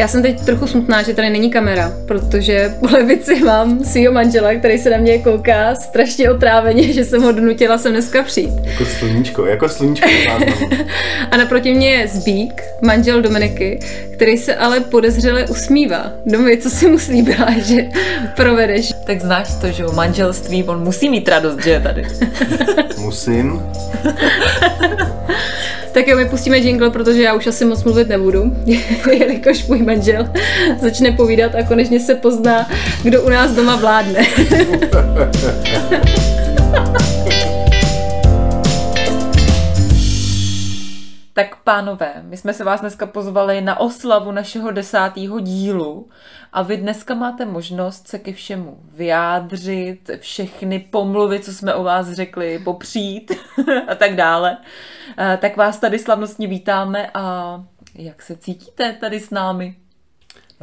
Já jsem teď trochu smutná, že tady není kamera, protože po levici mám svýho manžela, který se na mě kouká strašně otráveně, že jsem ho donutila sem dneska přijít. Jako sluníčko, jako sluníčko. a naproti mě je Zbík, manžel Dominiky, který se ale podezřele usmívá. Domy, co si mu slíbila, že provedeš? Tak znáš to, že o manželství on musí mít radost, že je tady. Musím. Tak jo, my pustíme jingle, protože já už asi moc mluvit nebudu, jelikož můj manžel začne povídat a konečně se pozná, kdo u nás doma vládne. Tak pánové, my jsme se vás dneska pozvali na oslavu našeho desátého dílu a vy dneska máte možnost se ke všemu vyjádřit, všechny pomluvy, co jsme o vás řekli, popřít a tak dále. Eh, tak vás tady slavnostně vítáme a jak se cítíte tady s námi?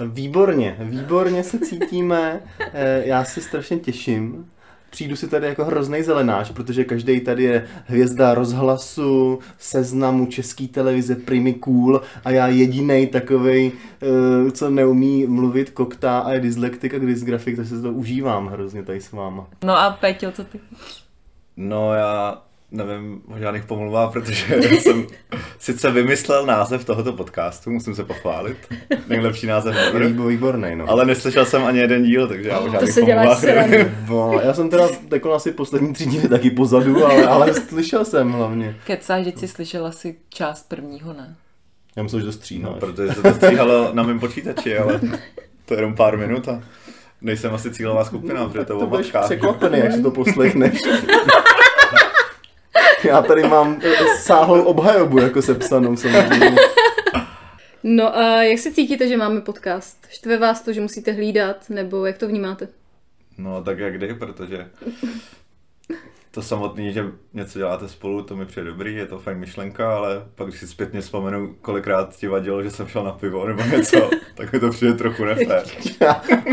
Výborně, výborně se cítíme. Eh, já se strašně těším přijdu si tady jako hrozný zelenáč, protože každý tady je hvězda rozhlasu, seznamu české televize, primy cool a já jediný takový, eh, co neumí mluvit, koktá a je dyslektik a dysgrafik, takže se to užívám hrozně tady s váma. No a Peťo, co ty? No já nevím o žádných pomluvách, protože jsem sice vymyslel název tohoto podcastu, musím se pochválit. Nejlepší název ever. Výborný, no. Ale neslyšel jsem ani jeden díl, takže já o žádných to pomluvách no, Já jsem teda jako asi poslední tři díly taky pozadu, ale, ale slyšel jsem hlavně. Kecáš, že jsi slyšel asi část prvního, ne? Já myslím, že to stříháš. No, protože se to stříhalo na mém počítači, ale to je jenom pár minut a nejsem asi cílová skupina, protože to, to budeš překvapený, jak si to poslechneš. Já tady mám sáhlou obhajobu jako sepsanou samozřejmě. No a jak se cítíte, že máme podcast? Štve vás to, že musíte hlídat, nebo jak to vnímáte? No tak jak kdy, protože to samotné, že něco děláte spolu, to mi přijde dobrý, je to fajn myšlenka, ale pak když si zpětně vzpomenu, kolikrát ti vadilo, že jsem šel na pivo nebo něco, tak mi to přijde trochu nefér.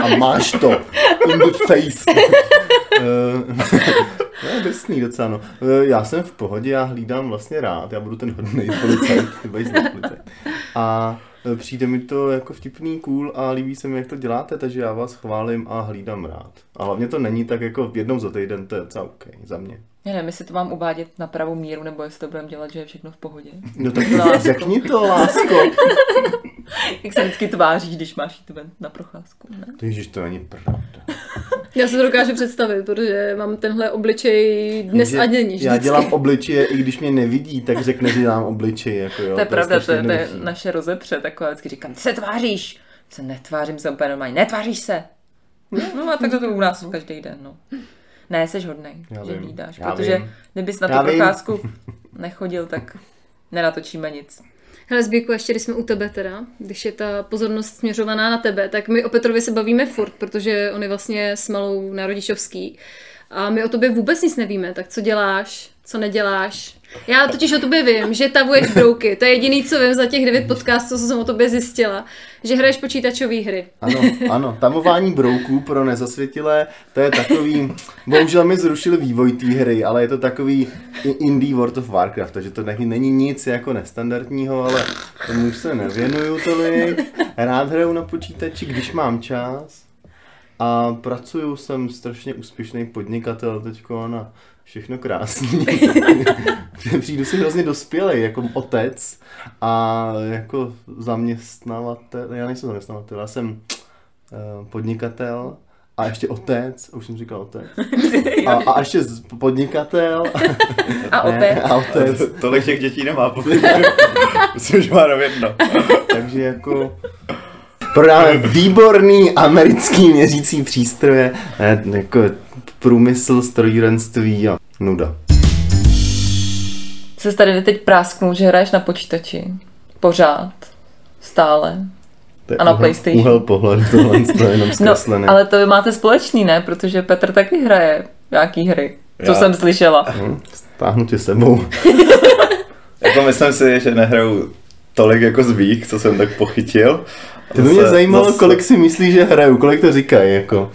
A máš to in the face. No, je drsný docela, no. E, já jsem v pohodě, já hlídám vlastně rád, já budu ten hodný policajt, ty policajt. A e, přijde mi to jako vtipný, cool a líbí se mi, jak to děláte, takže já vás chválím a hlídám rád. A hlavně to není tak jako jednou za týden, to je docela OK za mě. Já nevím, jestli to mám uvádět na pravou míru, nebo jestli to budeme dělat, že je všechno v pohodě. No tak řekni to, lásko. Jak se vždycky tváříš, když máš jít ven na procházku, ne? Ježiš, to není pravda. Já se to dokážu představit, protože mám tenhle obličej dnes a denní. Já dělám obličeje, i když mě nevidí, tak řekne, že dělám obličej. Jako jo, to je to pravda, to je, to je naše rozepře, taková vždycky říkám, ty se tváříš. Se netvářím se úplně normálně, netváříš se. No a tak to u nás každý den, no. Ne, jsi hodnej, já že vím, protože vím. kdybys na tu procházku nechodil, tak nenatočíme nic. Hele, Zběku, ještě když jsme u tebe teda, když je ta pozornost směřovaná na tebe, tak my o Petrovi se bavíme furt, protože on je vlastně s malou na rodičovský. A my o tobě vůbec nic nevíme, tak co děláš, co neděláš? Já totiž o tobě vím, že tavuješ brouky. To je jediný, co vím za těch devět podcastů, co jsem o tobě zjistila. Že hraješ počítačové hry. Ano, ano. Tamování brouků pro nezasvětilé, to je takový... Bohužel mi zrušili vývoj té hry, ale je to takový indie World of Warcraft, takže to není nic jako nestandardního, ale tomu už se nevěnuju tolik. Rád hraju na počítači, když mám čas. A pracuju, jsem strašně úspěšný podnikatel teďko na všechno krásný. Přijdu si hrozně dospělý, jako otec a jako zaměstnavatel, já nejsem zaměstnavatel, já jsem uh, podnikatel a ještě otec, už jsem říkal otec. A, a ještě podnikatel. A otec. a otec. To, tolik těch dětí nemá, myslím, že má jedno. Takže jako prodáme výborný americký měřící přístroje, jako průmysl, strojírenství a nuda. Se tady teď prásknu, že hraješ na počítači. Pořád. Stále. To je A na úhel- PlayStation. Úhel pohledu, tohle to je jenom No, zkreslené. ale to vy máte společný, ne? Protože Petr taky hraje nějaký hry. Co Já- jsem slyšela. Hm, Stáhnu tě sebou. Jako myslím si, že nehraju tolik jako zbík, co jsem tak pochytil. To by mě zajímalo, zase- kolik si myslíš, že hraju, kolik to říkají, jako.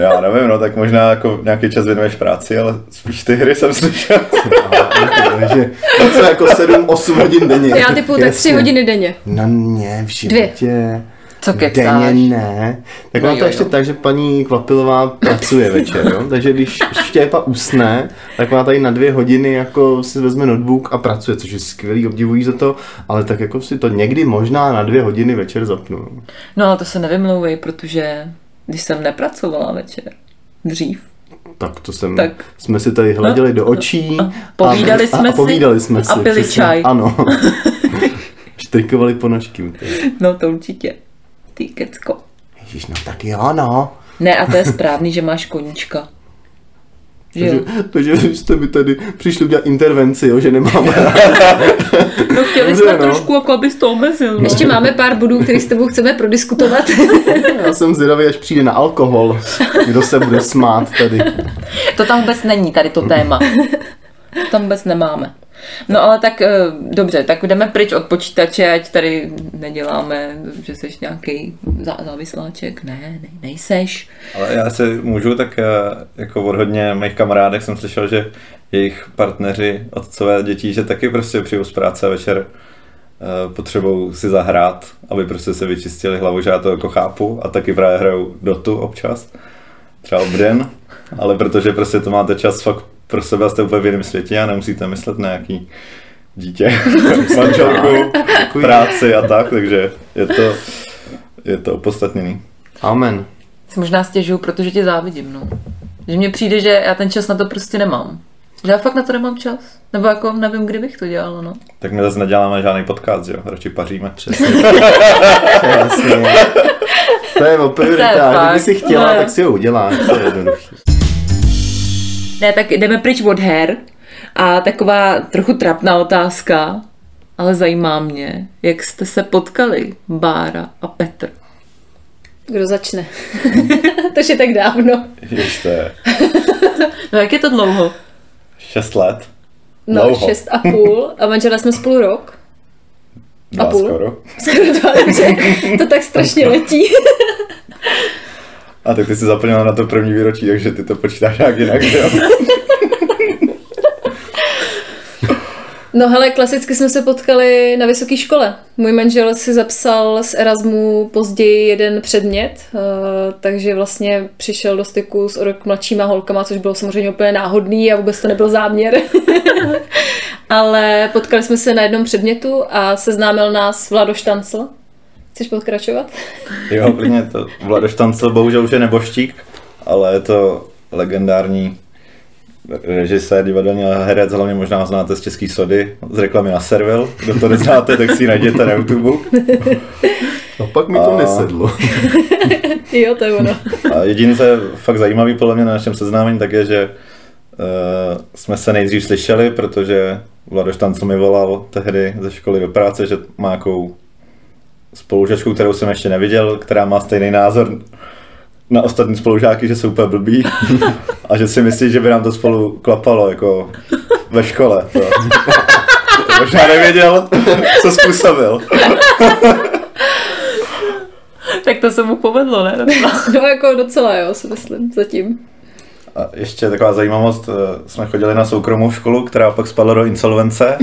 Já nevím, no tak možná jako nějaký čas věnuješ práci, ale spíš ty hry jsem slyšel. Takže něco jako 7-8 hodin denně. Já typu tak tři Jasně. hodiny denně. No ne, v životě. Co kecáš? Denně ne. Tak No no to jo, ještě jo. tak, že paní Kvapilová pracuje večer, jo? Takže když Štěpa usne, tak má tady na dvě hodiny jako si vezme notebook a pracuje, což je skvělý, obdivují za to, ale tak jako si to někdy možná na dvě hodiny večer zapnu. No ale to se nevymlouvej, protože když jsem nepracovala večer, dřív, Tak to jsem, Tak. jsme si tady hleděli do očí a povídali a, jsme a, a si povídali jsme a si, pili přesně. čaj. Ano. Štrikovali ponožky. no to určitě. Ty kecko. Ježíš, no tak jo, no. Ne, a to je správný, že máš koníčka. Že jo? Takže, takže jste mi tady přišli udělat intervenci, jo, že nemáme No chtěli jsme no. trošku, jako abys to omezil. No. Ještě máme pár bodů, které s tebou chceme prodiskutovat. Já jsem zvědavý, až přijde na alkohol, kdo se bude smát tady. To tam vůbec není, tady to téma. To tam vůbec nemáme. No ale tak eh, dobře, tak jdeme pryč od počítače, ať tady neděláme, že jsi nějaký zá- závisláček. Ne, ne, nejseš. Ale já se můžu, tak eh, jako od hodně mých kamarádek jsem slyšel, že jejich partneři, otcové dětí, že taky prostě přijou z práce a večer eh, potřebují si zahrát, aby prostě se vyčistili hlavu, že já to jako chápu a taky právě hrajou dotu občas, třeba obden, ale protože prostě to máte čas fakt pro sebe a jste úplně v jiném světě a nemusíte myslet na nějaký dítě, manželku, práci a tak, takže je to, je to opodstatněný. Amen. Si možná stěžuju, protože tě závidím, no. Že mně přijde, že já ten čas na to prostě nemám. Že já fakt na to nemám čas. Nebo jako nevím, kdy bych to dělala, no. Tak my zase neděláme žádný podcast, jo? Radši paříme. Přesně. Přesně. To je o prioritách. Kdyby si chtěla, No. tak si ho uděláš. To je jednoduché. Ne, tak jdeme pryč od her. A taková trochu trapná otázka, ale zajímá mě, jak jste se potkali, Bára a Petr. Kdo začne? to je tak dávno. Ještě No jak je to dlouho? 6 let. No, Dlouho. šest a půl. A manžela jsme spolu rok. Dva půl. skoro. Skoro dva, to tak strašně letí. A tak ty jsi zapomněla na to první výročí, takže ty to počítáš nějak jinak, jo? No hele, klasicky jsme se potkali na vysoké škole. Můj manžel si zapsal z Erasmu později jeden předmět, eh, takže vlastně přišel do styku s rok mladšíma holkama, což bylo samozřejmě úplně náhodný a vůbec to nebyl záměr. Ale potkali jsme se na jednom předmětu a seznámil nás Vlado Štancl. Chceš pokračovat? Jo, plně to. Vlado Štancel bohužel už je neboštík, ale je to legendární režisér, divadelní herec, hlavně možná znáte z Český sody, z reklamy na Servil. Kdo to neznáte, tak si ji najděte na YouTube. A pak mi to A- nesedlo. Jo, to je ono. A jediné, co je fakt zajímavý podle mě na našem seznámení, tak je, že uh, jsme se nejdřív slyšeli, protože Vlado Štancl mi volal tehdy ze školy do práce, že má nějakou spolužačku, kterou jsem ještě neviděl, která má stejný názor na ostatní spolužáky, že jsou úplně blbí a že si myslí, že by nám to spolu klapalo jako ve škole. To, to možná nevěděl, co způsobil. Tak to se mu povedlo, ne? No jako docela jo, si myslím, zatím. A ještě taková zajímavost, eh, jsme chodili na soukromou školu, která pak spadla do insolvence,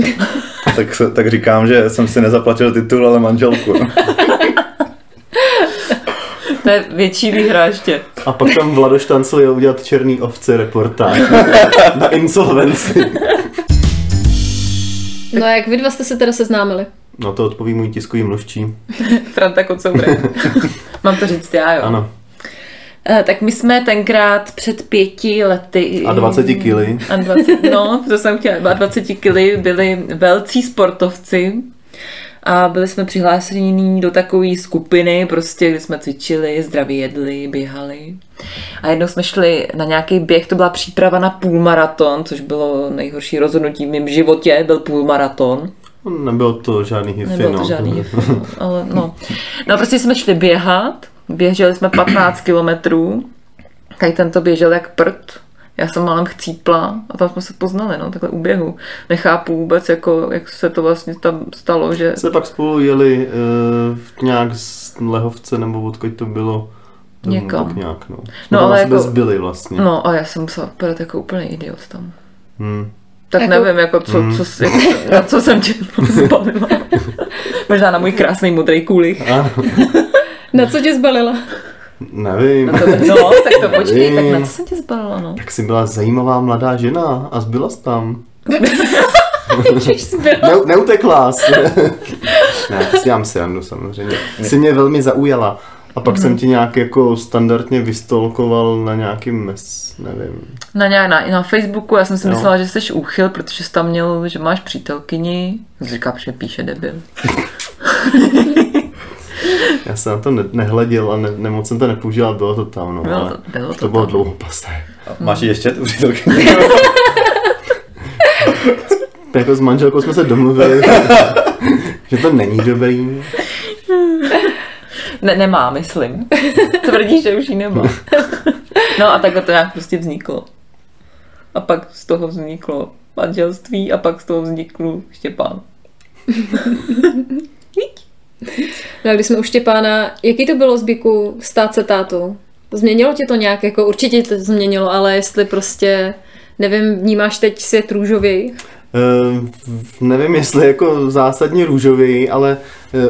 tak, tak říkám, že jsem si nezaplatil titul, ale manželku. To je větší výhra ještě. A pak tam Vlado Štancel jel udělat černý ovce reportáž na insolvenci. No a jak vy dva jste se teda seznámili? No to odpoví můj tiskový mluvčí. Franta Kocourek. Mám to říct já, jo. Ano. Eh, Tak my jsme tenkrát před pěti lety... A 20 kily. A 20, no, to jsem chtěla. 20 kily byli velcí sportovci a byli jsme přihlášení do takové skupiny, prostě, kde jsme cvičili, zdravě jedli, běhali. A jednou jsme šli na nějaký běh, to byla příprava na půlmaraton, což bylo nejhorší rozhodnutí v mém životě, byl půlmaraton. Nebylo to žádný hify, Nebylo no. to žádný hify, no, ale no. No prostě jsme šli běhat, běželi jsme 15 kilometrů, tady tento běžel jak prd, já jsem malem chcípla a tam jsme se poznali, no, takhle u běhu. Nechápu vůbec, jako, jak se to vlastně tam stalo, že... Se pak spolu jeli uh, nějak z Lehovce, nebo odkud to bylo. Někam. Tak nějak, no. No, ale jako- zbyli vlastně. No a já jsem musela vypadat jako úplný idiot tam. Hmm. Tak Jako- nevím, jako co, Mm. co, jak, na co jsem tě zbalila. Možná na můj krásný modrý kůlik. Na co tě zbalila? nevím. No, to, no, tak to počkej, tak na co jsem tě zbalila, no? Tak jsi byla zajímavá mladá žena a zbyla jsi tam. Ne, neutekla jsi. ne, si dělám srandu samozřejmě. Jsi mě velmi zaujala. A pak jsem ti nějak jako standardně vystolkoval na nějakým mes, nevím. Na, nějak, na, na Facebooku, já jsem si Jo. myslela, že jsi úchyl, protože jsi tam měl, že máš přítelkyni. Říkala, že píše debil. Já jsem na to ne- nehleděl a ne, nemoc jsem to nepoužíval, bylo to tam, no. Bylo ale to- bylo to to bylo tam. dlouho pasé. A Máš ještě tu? Jako s manželkou jsme se domluvili, že to není dobrý. Ne, nemá, myslím. Tvrdí, že už ji nemá. No a takhle to nějak prostě vzniklo. A pak z toho vzniklo manželství a pak z toho vznikl Štěpán. No a když jsme u Štěpána, jaký to bylo zbyku stát se tátou? Změnilo tě to nějak, jako určitě to změnilo, ale jestli prostě, nevím, vnímáš teď svět růžový? Uh, nevím, jestli jako zásadně růžový, ale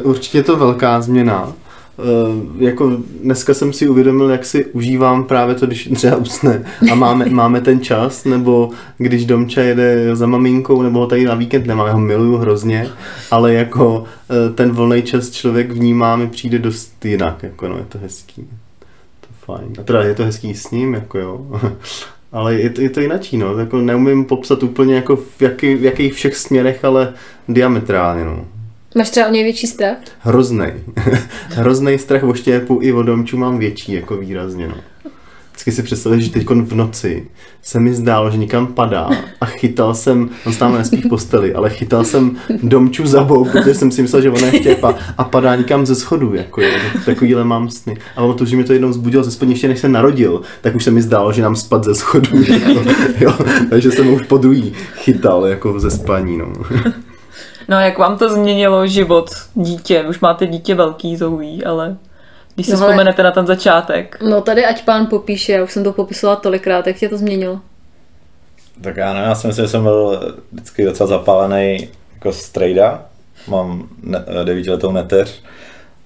uh, určitě je to velká změna. Uh, jako dneska jsem si uvědomil, jak si užívám právě to, když třeba usne a máme, máme ten čas, nebo když Domča jede za maminkou, nebo ho tady na víkend nemám, já ho miluju hrozně, ale jako uh, ten volný čas člověk vnímá, mi přijde dost jinak, jako no, je to hezký. To fajn. A teda je to hezký s ním, jako jo. Ale je to, je to jinačí, no. Jako neumím popsat úplně jako v, jaký, v jakých všech směrech, ale diametrálně, no. Máš třeba o něj větší strach? Hroznej. Hroznej strach o štěpu i o domču mám větší, jako výrazně, no. Vždycky si představit, že teď v noci se mi zdálo, že někam padá a chytal jsem, on stále nespí v posteli, ale chytal jsem domču za bok, protože jsem si myslel, že ona je štěpa a padá někam ze schodu, jako jo, takovýhle mám sny. A to, že mi to jednou vzbudilo ze spodní ještě než se narodil, tak už se mi zdálo, že nám spad ze schodu, jako, jo, takže jsem už po druhý chytal, jako ze spaní, no. No a jak vám to změnilo život dítě? Už máte dítě velký, zoují, ale když si No, ale- vzpomenete na ten začátek. No tady ať pán popíše, já už jsem to popisovala tolikrát, jak tě to změnilo? Tak já nevím, já si myslím, že jsem byl vždycky docela zapálený jako strejda. Mám ne, devítiletou neteř,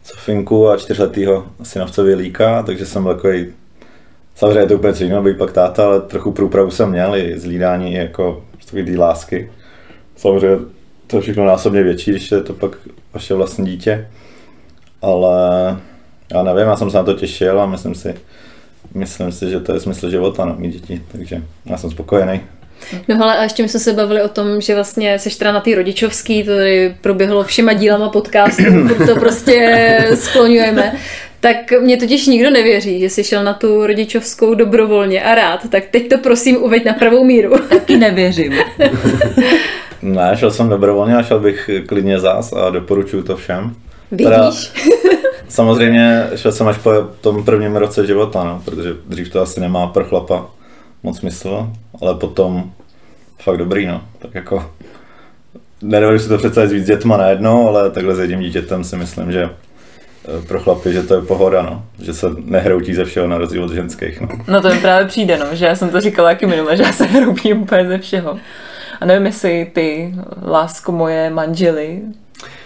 Sofinku a čtyřletýho synovce Vilíka, takže jsem byl takový Samozřejmě je to úplně co jiného, být pak táta, ale trochu průpravu jsem měl i zlídání, i jako takový té lásky. Samozřejmě to je všechno násobně větší, když je to pak vaše vlastní dítě. Ale já nevím, já jsem se na to těšil a myslím si, myslím si, že to je smysl života, no, mít děti, takže já jsem spokojený. No ale a ještě my jsme se bavili o tom, že vlastně seš teda na té rodičovský, to tady proběhlo všema dílama podcastu, to prostě skloňujeme. Tak mě totiž nikdo nevěří, že jsi šel na tu rodičovskou dobrovolně a rád. Tak teď to prosím uveď na pravou míru. Taky nevěřím. Ne, šel jsem dobrovolně a šel bych klidně zás a doporučuju to všem. Vidíš? Samozřejmě šel jsem až po tom prvním roce života, no, protože dřív to asi nemá pro chlapa moc smysl, ale potom fakt dobrý, no. Tak jako nedovedu si to představit s víc dětma najednou, ale takhle s jedním dítětem si myslím, že eh, pro chlapy, že to je pohoda, no. Že se nehroutí ze všeho na rozdíl od ženských, no. No to mi právě přijde, no, že já jsem to říkala taky minule, že já se hroupím úplně ze všeho. A nevím, jestli ty, lásko moje manžely,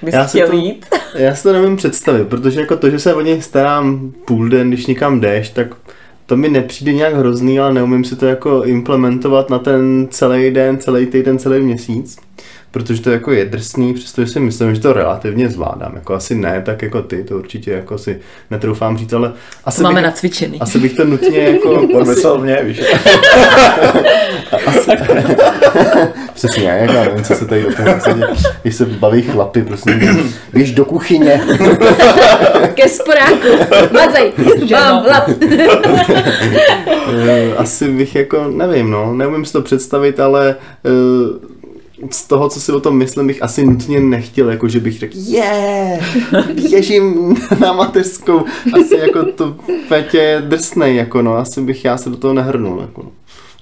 bys Já chtěl to- jít. Já si to nevím představit, protože jako to, že se o něj starám půl den, když někam jdeš, tak to mi nepřijde nějak hrozný, ale neumím si to jako implementovat na ten celý den, celý týden, celý měsíc. Protože to jako je drsný, přestože si myslím, že to relativně zvládám. Jako asi ne, tak jako ty, to určitě jako si netroufám říct, ale asi, Máme bych, nacvičený. asi bych to nutně jako... On myslel mě, víš. Přesně, jak já nevím, co se tady do. Když se baví chlapy, prostě běž do kuchyně. Ke sporáku. Mazej. Mám hlad. Eh, Asi bych jako, nevím, no, neumím si to představit, ale eh, z toho, co si o tom myslím, bych asi nutně nechtěl, jako že bych řekl, je, yeah, běžím na mateřskou. Asi jako to Petě drsnej, jako no, asi bych já se do toho nehrnul, jako no.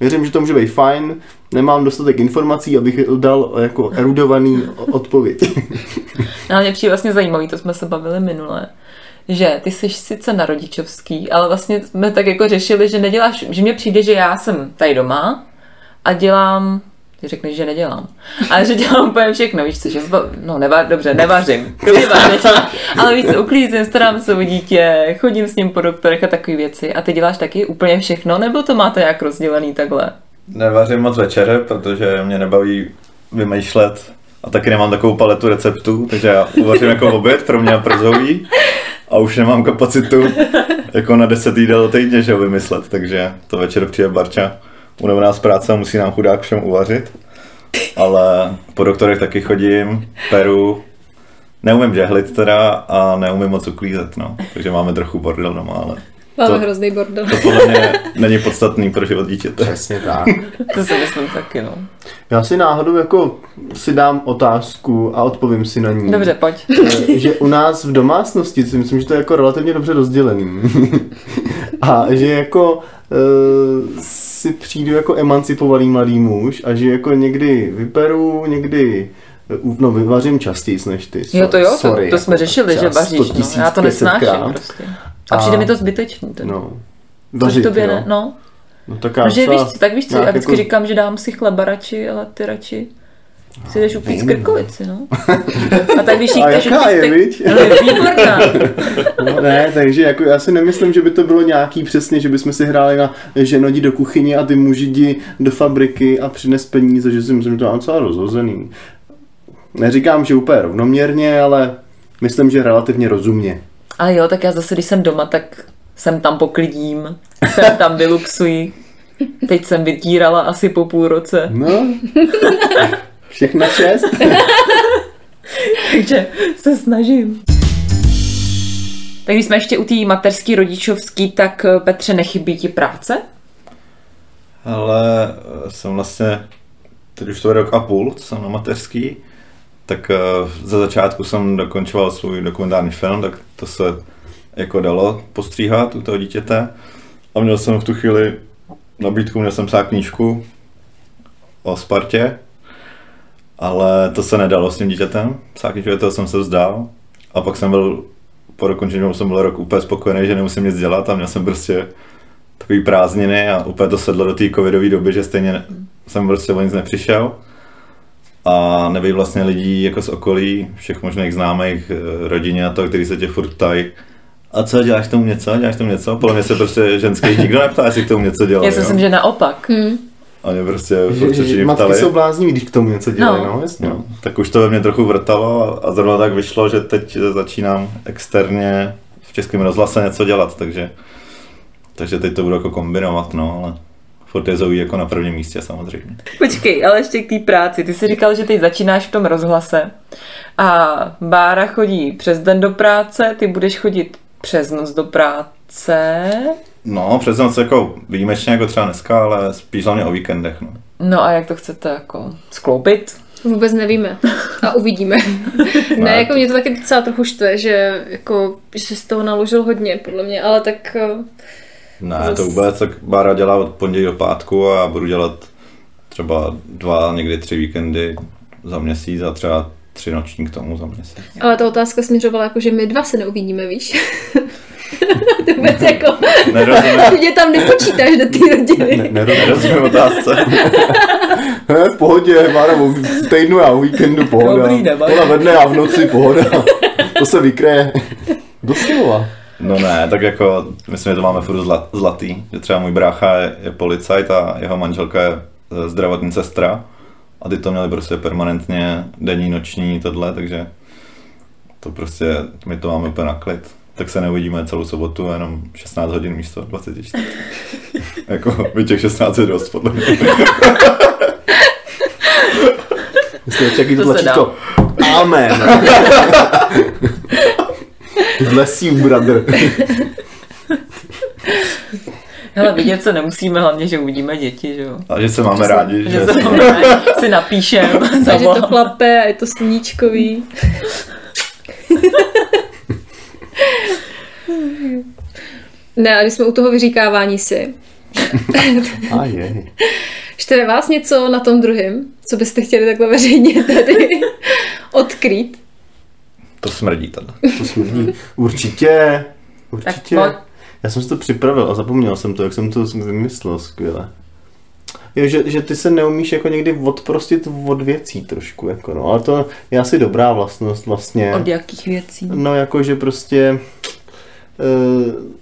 Věřím, že to může být fajn, nemám dostatek informací, abych dal jako erudovaný odpověď. No, mě přijde vlastně zajímavý, to jsme se bavili minule, že ty jsi sice na rodičovský, ale vlastně jsme tak jako řešili, že neděláš, že mně přijde, že já jsem tady doma a dělám ty řekneš, že nedělám. Ale že dělám úplně všechno, víš co, že zba... no neva... dobře, nevařím, nevařím, ale víš co, uklízím, starám se o dítě, chodím s ním po doktorech a takové věci. A ty děláš taky úplně všechno, nebo to máte jak rozdělený takhle? Nevařím moc večeře, protože mě nebaví vymýšlet a taky nemám takovou paletu receptů, takže já uvařím jako oběd pro mě przový a už nemám kapacitu jako na 10 jídel týdně, že ho vymyslet, takže to večer přijde Barča unavená z práce a musí nám chudák všem uvařit. Ale po doktorech taky chodím, peru, neumím žehlit teda a neumím moc uklízet, no. Takže máme trochu bordel doma, ale Máme to, hrozný bordel. To podle mě není podstatný pro život dítěte. Přesně tak. to si myslím taky, no. Já si náhodou jako si dám otázku a odpovím si na ní. Dobře, pojď. že u nás v domácnosti si myslím, že to je jako relativně dobře rozdělený. a že jako si přijdu jako emancipovaný mladý muž a že jako někdy vyperu, někdy No, vyvařím častěji než ty. So, jo, to jo, sorry, to, to jsme jako řešili, že vaříš, no. Já to nesnáším prostě. A, a přijde mi to zbytečný. Ten. No, vařit, tobě ne, no. No tak já Protože víš tak víš co, já vždycky jako... říkám, že dám si chleba radši, ale ty radši si jdeš upít krkovici, no. A tak když jí chceš jaká je, viď? No, je výborná. No, ne, takže jako já si nemyslím, že by to bylo nějaký přesně, že bychom si hráli na ženodi do kuchyně a ty muži jdi do fabriky a přines peníze, že si myslím, že to mám docela rozhozený. Neříkám, že úplně rovnoměrně, ale myslím, že relativně rozumně. A jo, tak já zase, když jsem doma, tak jsem tam poklidím, jsem tam vyluxuji. Teď jsem vytírala asi po půl roce. No, všechno šest. Takže se snažím. Tak když jsme ještě u té mateřský rodičovský, tak eh, Petře, nechybí ti práce? Ale eh, jsem vlastně, teď už to je rok a půl, co jsem na mateřský, tak uh, za začátku jsem dokončoval svůj dokumentární film, tak to se jako dalo postříhat u toho dítěte. A měl jsem v tu chvíli nabídku, měl jsem psát knížku o Spartě, ale to se nedalo s tím dítětem. Knížku, toho jsem se vzdal. A pak jsem byl, po dokončení jsem byl rok úplně spokojený, že nemusím nic dělat a měl jsem prostě takový prázdniny a úplně to sedlo do té covidové doby, že stejně jsem prostě o nic nepřišel a neví vlastně lidí jako z okolí, všech možných známých, eh, rodině a to, který se tě furt ptají, a co, děláš tomu něco, děláš tomu něco? Podle mě se prostě ženský nikdo neptá, jestli k tomu něco dělá. Já si myslím, že naopak. Hmm. Oni prostě furt že, že matky jsou blázní, když k tomu něco dělají, no, no jasně. No, tak už to ve mně trochu vrtalo a, a zrovna tak vyšlo, že teď začínám externě v českém rozhlase něco dělat, takže, takže teď to budu jako kombinovat, no, ale furt je Zoe jako na prvním místě samozřejmě. Počkej, ale ještě k té práci. Ty jsi říkal, že teď začínáš v tom rozhlase a Bára chodí přes den do práce, ty budeš chodit přes noc do práce. No, přes noc jako výjimečně jako třeba dneska, ale spíš hlavně o víkendech. No. no a jak to chcete jako skloupit? Vůbec nevíme a uvidíme. ne, jako mě to taky docela trochu štve, že, jako, že se z toho naložil hodně, podle mě, ale tak eh, ne, Zas... to vůbec, tak Bára dělá od pondělí do pátku a budu dělat třeba dva, někdy tři víkendy za měsíc a třeba tři noční k tomu za měsíc. Ale ta otázka směřovala jako, že my dva se neuvidíme, víš? to vůbec jako... Nerozumím. Mě tam nepočítáš do té rodiny. Ne, nerozumím, nerozumím otázce. ne, v pohodě, Mára, v týdnu a o víkendu pohoda. Dobrý, Ona ve dne a v noci pohoda. to se vykreje. Doslova. No ne, tak jako, myslím, že to máme furt zlatý, že třeba můj brácha je, je policajt a jeho manželka je e, zdravotní sestra a ty to měli prostě permanentně denní, noční, tohle, takže to prostě, my to máme úplně na klid. Tak se neuvidíme celou sobotu, jenom 16 hodin místo 24. jako, by těch 16 je dost, podle mě. Jste čeký to tlačítko. Amen. Bless you, brother. Hele, vidět se nemusíme, hlavně, že uvidíme děti, že jo. A že se máme rádi, Že že se máme, si napíšem, Takže to chlape a je to sluníčkový. Ne, a když jsme u toho vyříkávání si, A je. štve vás něco na tom druhém, co byste chtěli takhle veřejně tady odkrýt? to smrdí tady. To smrdí. Určitě. Určitě. Já jsem si to připravil a zapomněl jsem to, jak jsem to vymyslel skvěle. Jo, že, že ty se neumíš jako někdy odprostit od věcí trošku, jako no, ale to je asi dobrá vlastnost vlastně. Od jakých věcí? No jako, že prostě e,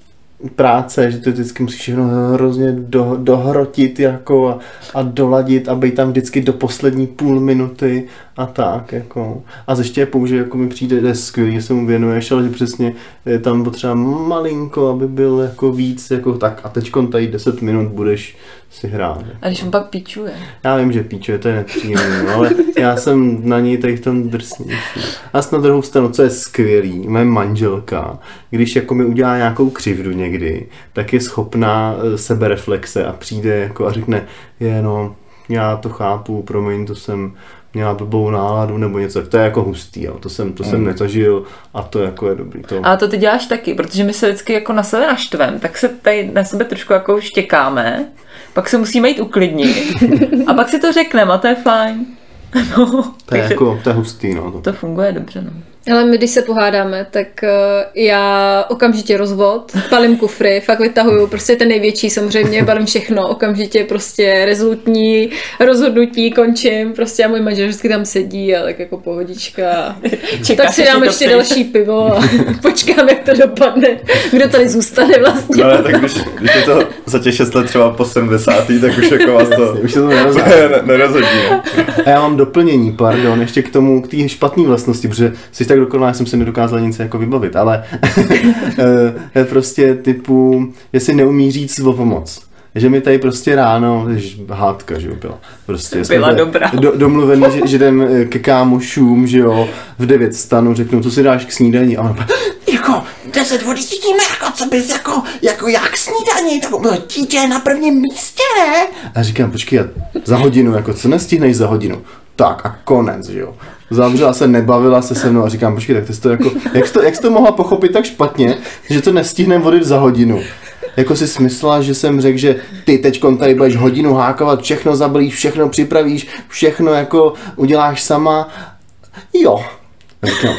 práce, že ty vždycky musíš všechno hrozně do, dohrotit jako a, a doladit a být tam vždycky do poslední půl minuty a tak jako. A ještě je použije, jako mi přijde, že skvělý, že se mu věnuješ, ale že přesně je tam potřeba malinko, aby byl jako víc, jako tak a teď tady 10 minut budeš si hrát. A když on pak píčuje. Já vím, že píče, to je nepříjemné, no, ale já jsem na něj tady v tom drsnější. A na druhou stranu, co je skvělý, moje manželka, když jako mi udělá nějakou křivdu někdy, tak je schopná eh, sebereflexe a přijde jako a řekne, je no, já to chápu, promiň, to jsem měla blbou náladu nebo něco, to je jako hustý, jo. to jsem, to jsem nezažil a to jako je dobrý. To... A to ty děláš taky, protože my se vždycky jako na sebe naštvem, tak se tady na sebe trošku jako štěkáme, pak se musíme jít uklidnit a pak si to řekneme a to je fajn. No, to je takže jako, to je hustý, no. To. to funguje dobře, no. Ale my, když se pohádáme, tak eh, já okamžitě rozvod, palím kufry, fakt vytahuju prostě ten největší samozřejmě, balím všechno, okamžitě prostě rezolutní rozhodnutí, končím, prostě a můj manžel vždycky tam sedí a tak jako pohodička. Čekáš, tak si až dám ti to ještě další pivo a počkám, jak to dopadne, kdo tady zůstane vlastně. No ale tak když, když je to za těch 6 let třeba po 70. tak už jako vás to Už se to nerozhodí. ne- nerozhodí. ne? A já mám doplnění, pardon, ještě k tomu, k té špatné vlastnosti, protože jsi tak dokonalá, jsem se nedokázal nic jako vybavit, ale eh, je prostě typu, jestli neumí říct o pomoc. Že mi tady prostě ráno, ježiš, hádka, že jo, byla. Prostě Byla dobrá. Do, domluveni, že, že jdem eh, ke kámošům, že jo, v 9 stanu, řeknu, co si dáš k snídani a on Jako, 10 vody cítíme, jako co bys jako, jako jak snídaní, tak no, dítě je na prvním místě, ne? A říkám, počkej, za hodinu, jako co nestihneš za hodinu? Tak a konec, že jo. Zavřela se, nebavila se se mnou a říkám, počkej, tak jsi to jako, jak jsi to, jak jsi to mohla pochopit tak špatně, že to nestihnem vodit za hodinu? Jako si smyslela, že jsem řekl, že ty teď tady budeš hodinu hákovat, všechno zabalíš, všechno připravíš, všechno jako uděláš sama. Jo. Říkám,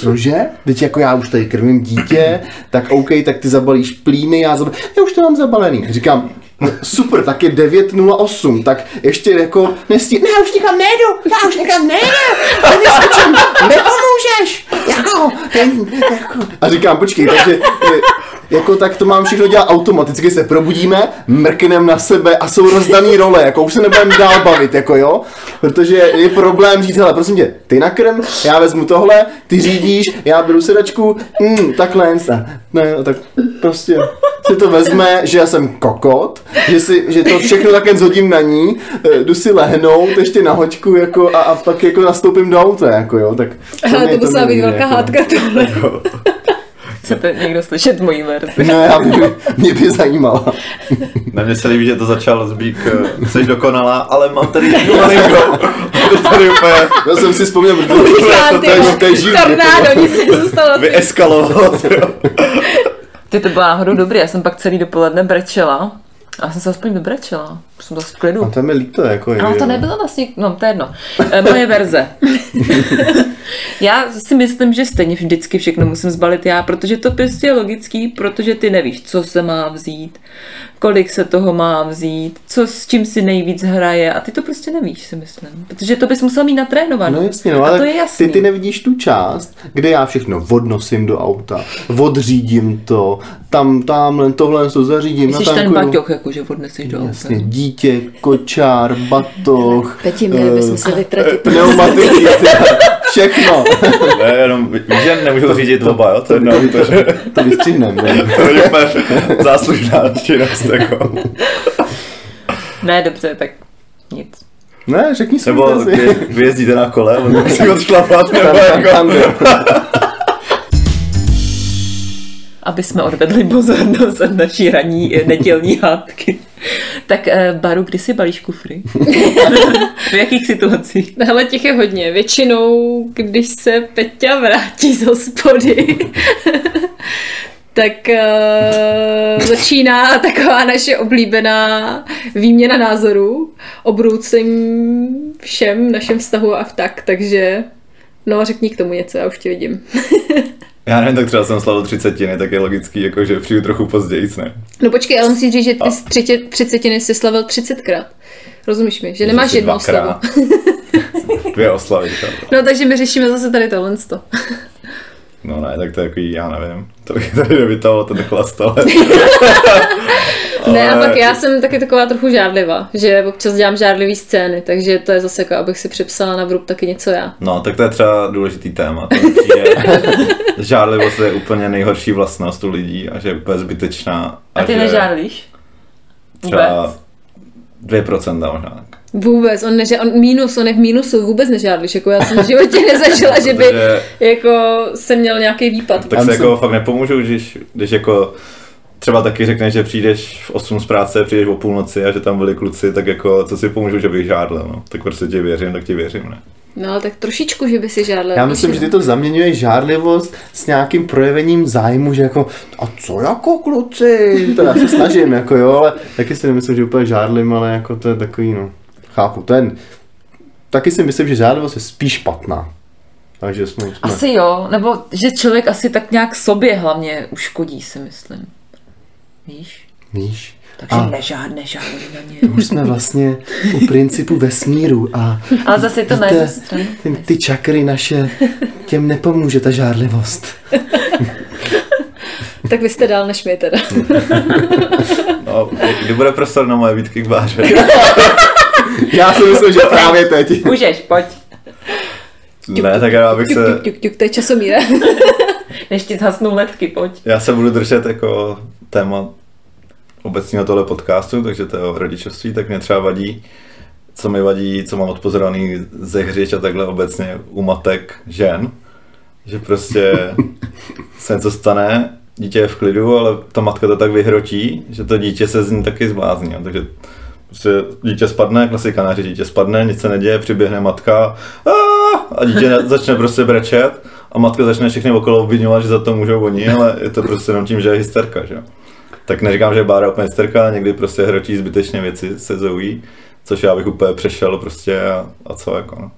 cože? Teď jako já už tady krmím dítě, tak OK, tak ty zabalíš plíny, já zabalím, já už to mám zabalený. Říkám, super, tak je 9.08, tak ještě jako nestí, ne, Já už nikam nejdu, já už nikam nejdu, ani s čem nepomůžeš, jako, jako, A říkám, počkej, takže jako tak to mám všechno dělat automaticky, se probudíme, mrknem na sebe a jsou rozdaný role, jako už se nebudeme dál bavit, jako jo, protože je problém říct, hele, prosím tě, ty nakrm, já vezmu tohle, ty řídíš, já beru sedačku, mm, takhle, ne, a tak prostě si to vezme, že já jsem kokot, že, si, že to všechno také zhodím na ní, e, jdu si lehnout ještě na hoďku, jako, a, a pak jako nastoupím do auta, jako jo, tak mě to musela být velká jako. hádka tohle. Chcete někdo slyšet moji verzi? No, já by, mě by zajímala. Na mě se líbí, že to začal zbík, eh, jsi dokonalá, ale mám tady jednu malinkou. To tady úplně Já jsem si vzpomněl, protože Říkám, to, to, je, to je živý. tornádo, nic nezůstalo. vyeskaloval. Ty to bylo náhodou dobrý, já jsem pak celý dopoledne brečela. A já jsem se aspoň vybrečela. Jsem to v klidu. A to je mi líto, jako je. Ale to nebylo vlastně, no to je jedno. E, moje verze. já si myslím, že stejně vždycky všechno musím zbalit já, protože to prostě je logický, protože ty nevíš, co se má vzít, kolik se toho má vzít, co s čím si nejvíc hraje a ty to prostě nevíš, si myslím. Protože to bys musel mít natrénovaný. No jasně, no, ale to je jasný. ty, ty nevidíš tu část, kde já všechno odnosím do auta, odřídím to, tam, tamhle, tohle to zařídím, Jsi ten baťoch, jako že odneseš do auta. Jasně, dítě, kočár, batoh, Peti, měli bychom se vytratit. pneumatiky, všechno. Ne, jenom, víš, že nemůžu řídit oba, jo? To je jedno, takže To vystřihneme. ne? to je úplně záslužná činnost, jako. Ne, dobře, tak nic. Ne, řekni si Nebo vy, vy jezdíte na kole, on musí odšlapat, nebo jako... aby jsme odvedli pozornost od naší ranní eh, nedělní hádky. Tak eh, Baru, kdy si balíš kufry? v jakých situacích? Hele, těch je hodně. Většinou, když se Peťa vrátí z hospody, tak uh, začíná taková naše oblíbená výměna názorů o budoucím všem našem vztahu a tak, takže no řekni k tomu něco, já už tě vidím. Já nevím, tak třeba jsem slavil třicetiny, tak je logický, jako, že přijdu trochu později, ne? No počkej, ale musíš říct, že ty z třetě, třicetiny jsi slavil třicetkrát. Rozumíš mi, že nemáš jednu oslavu. Dvě oslavy. třeba. No takže my řešíme zase tady tohle. No ne, tak to je takový, já nevím. To bych tady nevytahoval ten chlast, ale... Ne, a Ale- pak já jsem taky taková trochu žádlivá, že občas dělám žádlivý scény, takže to je zase jako, abych si připsala na vrub taky něco já. No, tak to je třeba důležitý téma. Přijde, žádlivost je úplně nejhorší vlastnost u lidí a že je úplně zbytečná. A ty že nežádlíš? Třeba 2% možná. tak. Vůbec, on, neže, on mínus, on je v mínusu, vůbec nežádlíš, jako já jsem v životě nezažila, že by Protože- jako jsem měl nějaký výpad. Tak se jako fakt nepomůžu, když, když jako třeba taky řekneš, že přijdeš v 8 z práce, přijdeš o půlnoci a že tam byli kluci, tak jako co si pomůžu, že bych žádlil, no. Tak prostě ti věřím, tak ti věřím, ne. No ale tak trošičku, že by si žádla. Já myslím, že ty to zaměňuješ žárlivost s nějakým projevením zájmu, že jako, a co jako kluci, to já se snažím, jako jo, ale taky si nemyslím, že úplně žádlím, ale jako to je takový, no, chápu, ten, taky si myslím, že žádlivost je spíš špatná. Takže jsme, jsme Asi jo, nebo že člověk asi tak nějak sobě hlavně uškodí, si myslím. Víš? víš, Takže A- nežád, nežádný na ně. už jsme vlastně u principu vesmíru a Ale zase je to na Víte, jednu stranu. ty, ty čakry naše, těm nepomůže ta žárlivost. Tak vy jste dál než my teda. No, kdy bude prostor na moje výtky k báře? Já si myslím, že právě teď. Můžeš, pojď. ne, tak já bych Tuk, se, tuk, tuk, tuk, to je časomíra. Než ti zhasnou letky, pojď. já se budu držet jako téma obecního tohle podcastu, takže to je o rodičovství, tak mě třeba vadí, co mi vadí, co mám odpozorovaný ze hřič a takhle obecně u matek žen, že prostě se něco stane, dítě je v klidu, ale ta matka to tak vyhrotí, že to dítě se z ní taky zblázní. Takže prostě dítě spadne, klasika na dítě spadne, nic se neděje, přiběhne matka "Aaa!" a dítě ne- začne prostě brečet a matka začne všechny okolo obvinovat, že za to můžou oni, ale je to prostě jenom tím, že je hysterka, že. Tak neříkám, že je Bára úplně hysterka, někdy prostě hrotí zbytečně věci se Zoe, což já bych úplně přešel prostě a, a co jako no.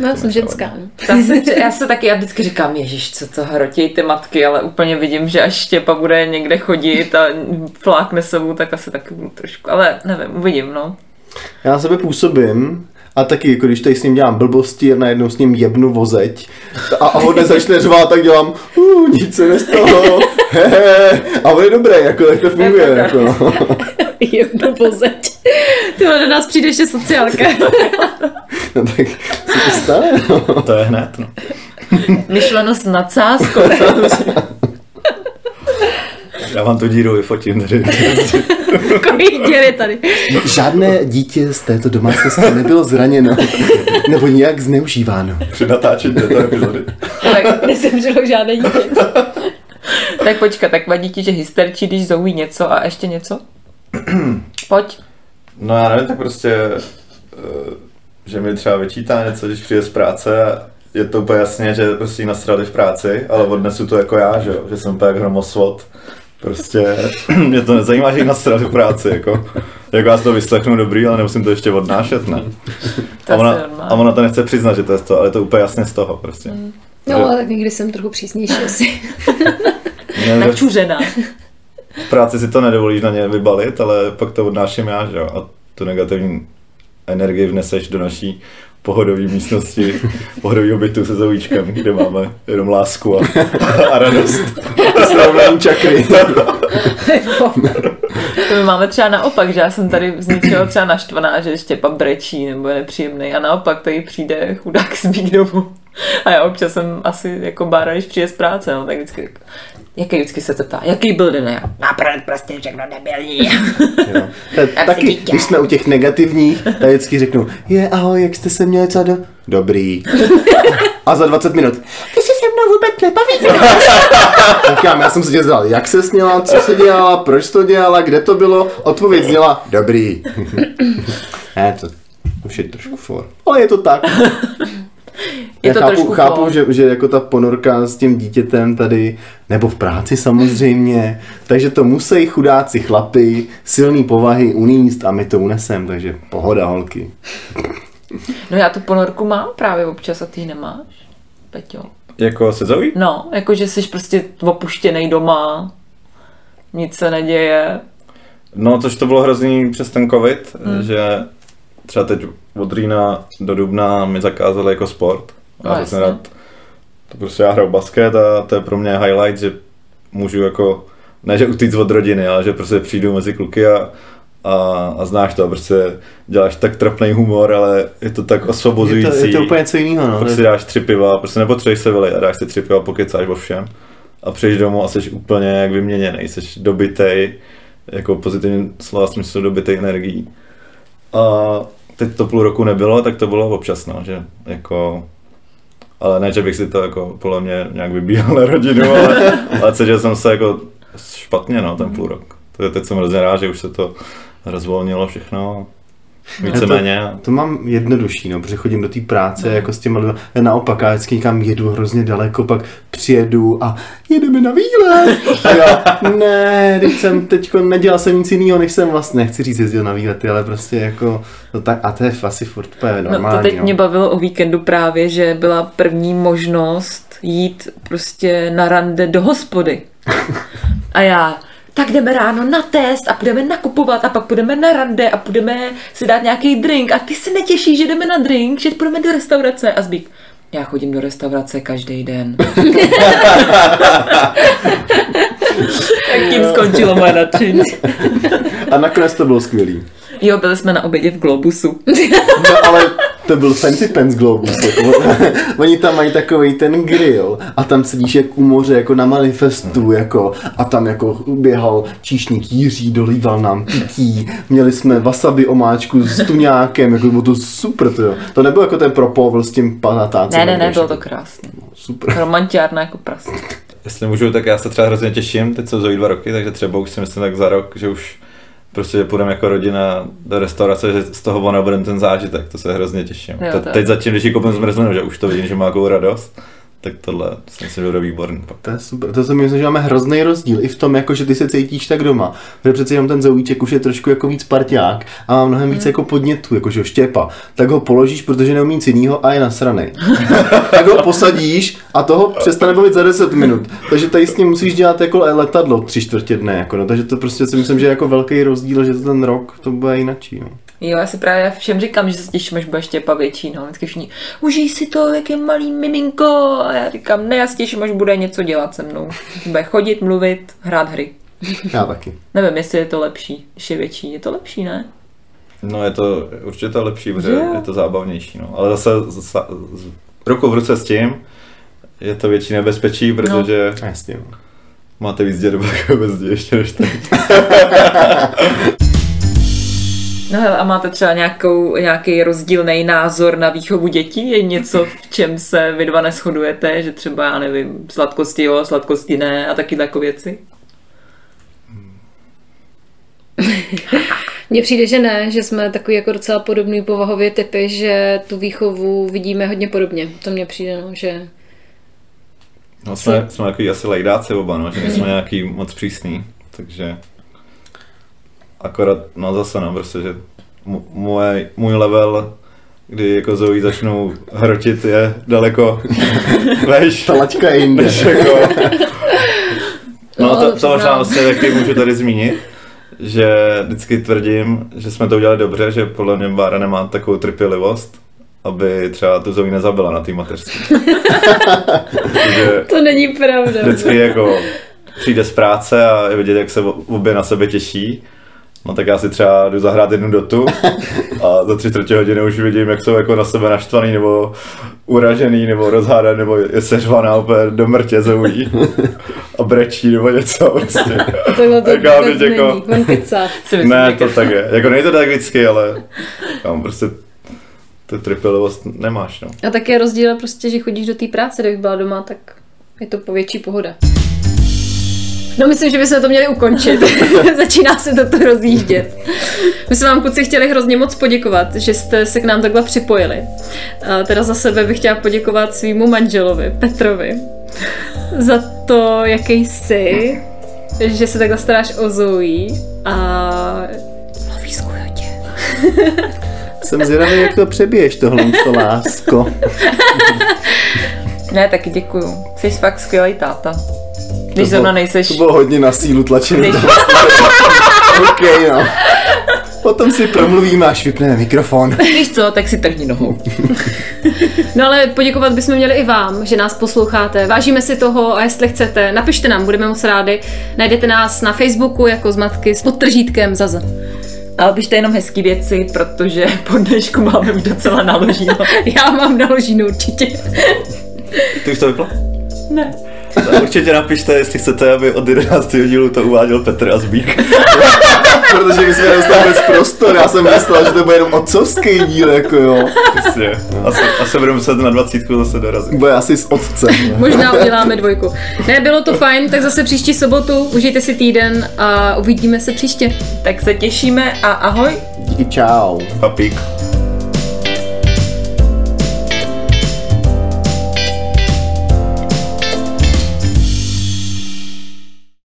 No, já jsem ženská. No. Já se, se taky, já vždycky říkám, ježiš, co to hrotěj ty matky, ale úplně vidím, že až Štěpa bude někde chodit a flákne sebou, tak asi taky budu trošku, ale nevím, uvidím, no. Já na sebe působím a taky, jako když tady s ním dělám blbosti a najednou s ním jebnu vozeď a, a on nezačne řvát, tak dělám uh, nic se nestalo, hehe, a on je dobrý, jako tak to funguje, jako no. Jedno pozeď. Ty na nás přijde ještě sociálka. no tak se to stane, no. To je hned, no. Myšleno s nadsázkou. Já vám tu díru vyfotím tady. Kolik děr je tady. Žádné dítě z této domácnosti nebylo zraněno nebo nějak zneužíváno. Při natáčení této epizody. tak, Nezemřelo žádné dítě. tak počkat, tak vadí ti, že hysterčí, když zouví něco a ještě něco? Pojď. No já nevím, tak prostě, eh, že mi třeba vyčítá něco, když přijde z práce a je to úplně jasně, že prostě nasrali v práci, ale odnesu to jako já, že jo, že jsem úplně jak hromosvod. Prostě mě to nezajímá, že jí nasrali v práci, jako. Jako já si to vyslechnu dobrý, ale nemusím to ještě odnášet, ne? To A ona, a ona to nechce přiznat, že to je to, ale je to úplně jasně z toho prostě. No, ale tak někdy jsem trochu přísnější asi. Načuřená. V práci si to nedovolíš na ně vybalit, ale pak to odnáším já, že jo. A tu negativní energii vneseš do naší pohodové místnosti, pohodového bytu se zoujíčkem, kde máme jenom lásku a, a radost. Srovnání čakry. To my máme třeba naopak, že já jsem tady z něčeho třeba naštvaná, že Štěpa brečí nebo je nepříjemný a naopak tady přijde chudák z domů. A já občas jsem asi jako bára, když přijde z práce, no, tak vždycky jako, jaký vždycky se to ptá, jaký byl den? Já, Naprd prostě všechno debilní. Jo. Ta- Taky, když jsme u těch negativních, tak vždycky řeknu, je ahoj, jak jste se měli co do... Dobrý. A za 20 minut, Ty jsi se mnou vůbec nebaví. Říkám, já jsem se tě zeptal, jak se směla, co se dělala, proč to dělala, kde to bylo. Odpověď zněla, dobrý. ne, to už je trošku for. Ale je to tak. Je já to chápu, trošku chápu že, že jako ta ponorka s tím dítětem tady, nebo v práci samozřejmě, takže to musí chudáci chlapy, silný povahy uníst a my to unesem, takže pohoda holky. No já tu ponorku mám právě občas a ty ji nemáš, Peťo. Jako se Zoe? No, jakože jsi prostě opuštěný doma, nic se neděje. No, což to bylo hrozný přes ten covid, hmm. že třeba teď od října do dubna mi zakázali jako sport. No, A hrozně jasně. rád, to prostě já hraju basket a to je pro mě highlight, že můžu jako, ne že utíct od rodiny, ale že prostě přijdu mezi kluky a, a, a znáš to, prostě děláš tak trapný humor, ale je to tak Je to, osvobozující. je to úplně něco jiného, no. Pak si dáš tři piva, prostě nepotřebuješ se vylit a dáš si tři piva, pokecáš o všem. A přijdeš domů a jsi úplně jak vyměněný, jsi dobitej, jako pozitivní slova smyslu dobitej energií. A teď to půl roku nebylo, tak to bylo občas, no, že jako ale ne, že bych si to jako podle mě nějak vybíhal na rodinu, ale, ale cítil jsem se jako špatně, no, ten půl rok. Teď jsem hrozně rád, že už se to rozvolnilo všechno. Víceméně. To mám jednodušší, no, protože chodím do té práce no. jako s těma lidmi. Naopak, já vždycky někam jedu hrozně daleko, pak přijedu a jedeme na výlet. A já, ne, teď jsem teďko nedělal jsem nic jiného, než jsem vlastně, nechci říct jezdil na výlety, ale prostě jako, no tak, a to je asi furt No normální. to teď no. mě bavilo o víkendu právě, že byla první možnost jít prostě na rande do hospody. A já, tak jdeme ráno na test a půjdeme nakupovat a pak půjdeme na rande a půjdeme si dát nějaký drink a ty se netěšíš, že jdeme na drink, že půjdeme do restaurace a zbík. Já chodím do restaurace každý den. tak tím skončilo moje nadšení. A nakonec to bylo skvělý. Jo, byli jsme na obědě v Globusu. No ale to byl Fancy Pants Globus. Jako, oni tam mají takový ten grill a tam sedíš jak u moře, jako na manifestu, jako, a tam jako běhal číšník Jiří, dolíval nám pití, měli jsme wasabi omáčku s tuňákem, jako bylo to super, to, jo. to nebylo jako ten propovl s tím panatácem. Ne, ne, ne, bylo to krásné. Super. Romantiárna jako prase. Jestli můžu, tak já se třeba hrozně těším, teď jsou Zoe dva roky, takže třeba už si myslím tak za rok, že už prostě půjdeme jako rodina do restaurace, že z toho ona bude ten zážitek, to se hrozně těším. Jo, to teď zatím, když ji koupím zmrzlinu, že už to vidím, že má takovou radost, tak tohle si myslím, že bude výborný. Pak. To je super. To si myslím, že máme hrozný rozdíl i v tom, jako, že ty se cítíš tak doma. Protože přece jenom ten zoujíček už je trošku jako víc parťák a má mnohem víc jako podnětů, jakože štěpa. Tak ho položíš, protože neumí nic jinýho a je nasranej. tak ho posadíš a toho přestane bavit za 10 minut. Takže tady s ním musíš dělat jako letadlo tři čtvrtě dne. Jako, no. Takže to prostě si myslím, že je jako velký rozdíl, že to ten rok to bude jinačí. No. Jo, já si právě všem říkám, že se těším, až bude štěpa větší, no. Vždycky všichni, užij si to, jak je malý miminko. A já říkám, ne, já se těším, až bude něco dělat se mnou. Bude chodit, mluvit, hrát hry. Já taky. Nevím, jestli je to lepší, když je větší. Je to lepší, ne? No je to určitě lepší, protože je to zábavnější. No. Ale zase, zase z, ruku v ruce s tím je to větší nebezpečí, protože A Jasně. No. máte víc děrbák ve zdi ještě než teď. No hele, a máte třeba nějakou, nějaký rozdílný názor na výchovu dětí? Je něco, v čem se vy dva neschodujete? Že třeba, já nevím, sladkosti jo, sladkosti ne a taky takové věci? Mně přijde, že ne, že jsme takový jako docela podobný povahově typy, že tu výchovu vidíme hodně podobně. To mně přijde, no, že No, jsme, jsme takový asi lejdáci oba, no, že nejsme nějaký moc přísný, takže akorát, no zase no, prostě, že můj, můj level, kdy jako Zoe začnou hrotit, je daleko veš, Ta laťka je jinde. než jako... No, No, to, to to možná vlastně taky můžu tady zmínit, že vždycky tvrdím, že jsme to udělali dobře, že podle mě Bára nemá takovou trpělivost, aby třeba tu Zoe nezabila na té mateřské. To není pravda. vždycky jako přijde z práce a je vidět, jak se obě na sebe těší. No tak já si třeba jdu zahrát jednu dotu a za tři čtvrtě hodiny už vidím, jak jsou jako na sebe naštvaný nebo uražený nebo rozhádaný nebo je seřvaná úplně do mrtě zoují a brečí nebo něco prostě. Tohle to Tak já vůbec jako- není. Kecá. Ne, to tak je. Jako není to tak vždycky, ale kam prostě tu trpělivost nemáš, no. A také rozdíl je prostě, že chodíš do té práce, kdybych byla doma, tak Je to povětší pohoda. No myslím, že bychom to měli ukončit. Začíná se to rozjíždět. My jsme vám kluci chtěli hrozně moc poděkovat, že jste se k nám takhle připojili. A teda za sebe bych chtěla poděkovat svýmu manželovi, Petrovi, za to, jaký jsi, že se takhle staráš o Zoe a lovískuju tě. Jsem zvědavý, jak to přebiješ tohle, to lásko. Ne, taky děkuju. Jsi fakt skvělý táta. Když To zrovna bylo- nejseš... To bylo hodně na sílu tlačený. Když- OK, no. Potom si promluvíme, až vypneme mikrofon. Víš co, tak si trhni nohou. No ale poděkovat bychom měli i vám, že nás posloucháte. Vážíme si toho a jestli chcete, napište nám, budeme moc rádi. Najdete nás na Facebooku jako zmatky s podtržítkem Zaza. Ale pište jenom hezký věci, protože po dnešku máme už docela naloženo. Já mám naložínu určitě. Ty už to vypla? Ne. Tak určitě napište, jestli chcete, aby od 11. dílu to uváděl Petr a Zbík. Protože my jsme nedostali vůbec prostor. Já jsem myslel, že to bude jenom otcovský díl, jako jo. Přesně. Asi, asi budeme muset na 20 zase dorazit. Bude asi s otcem. Možná uděláme dvojku. Ne, bylo to fajn, tak zase příští sobotu. Užijte si týden a uvidíme se příště. Tak se těšíme a ahoj. Díky, čau. Papík.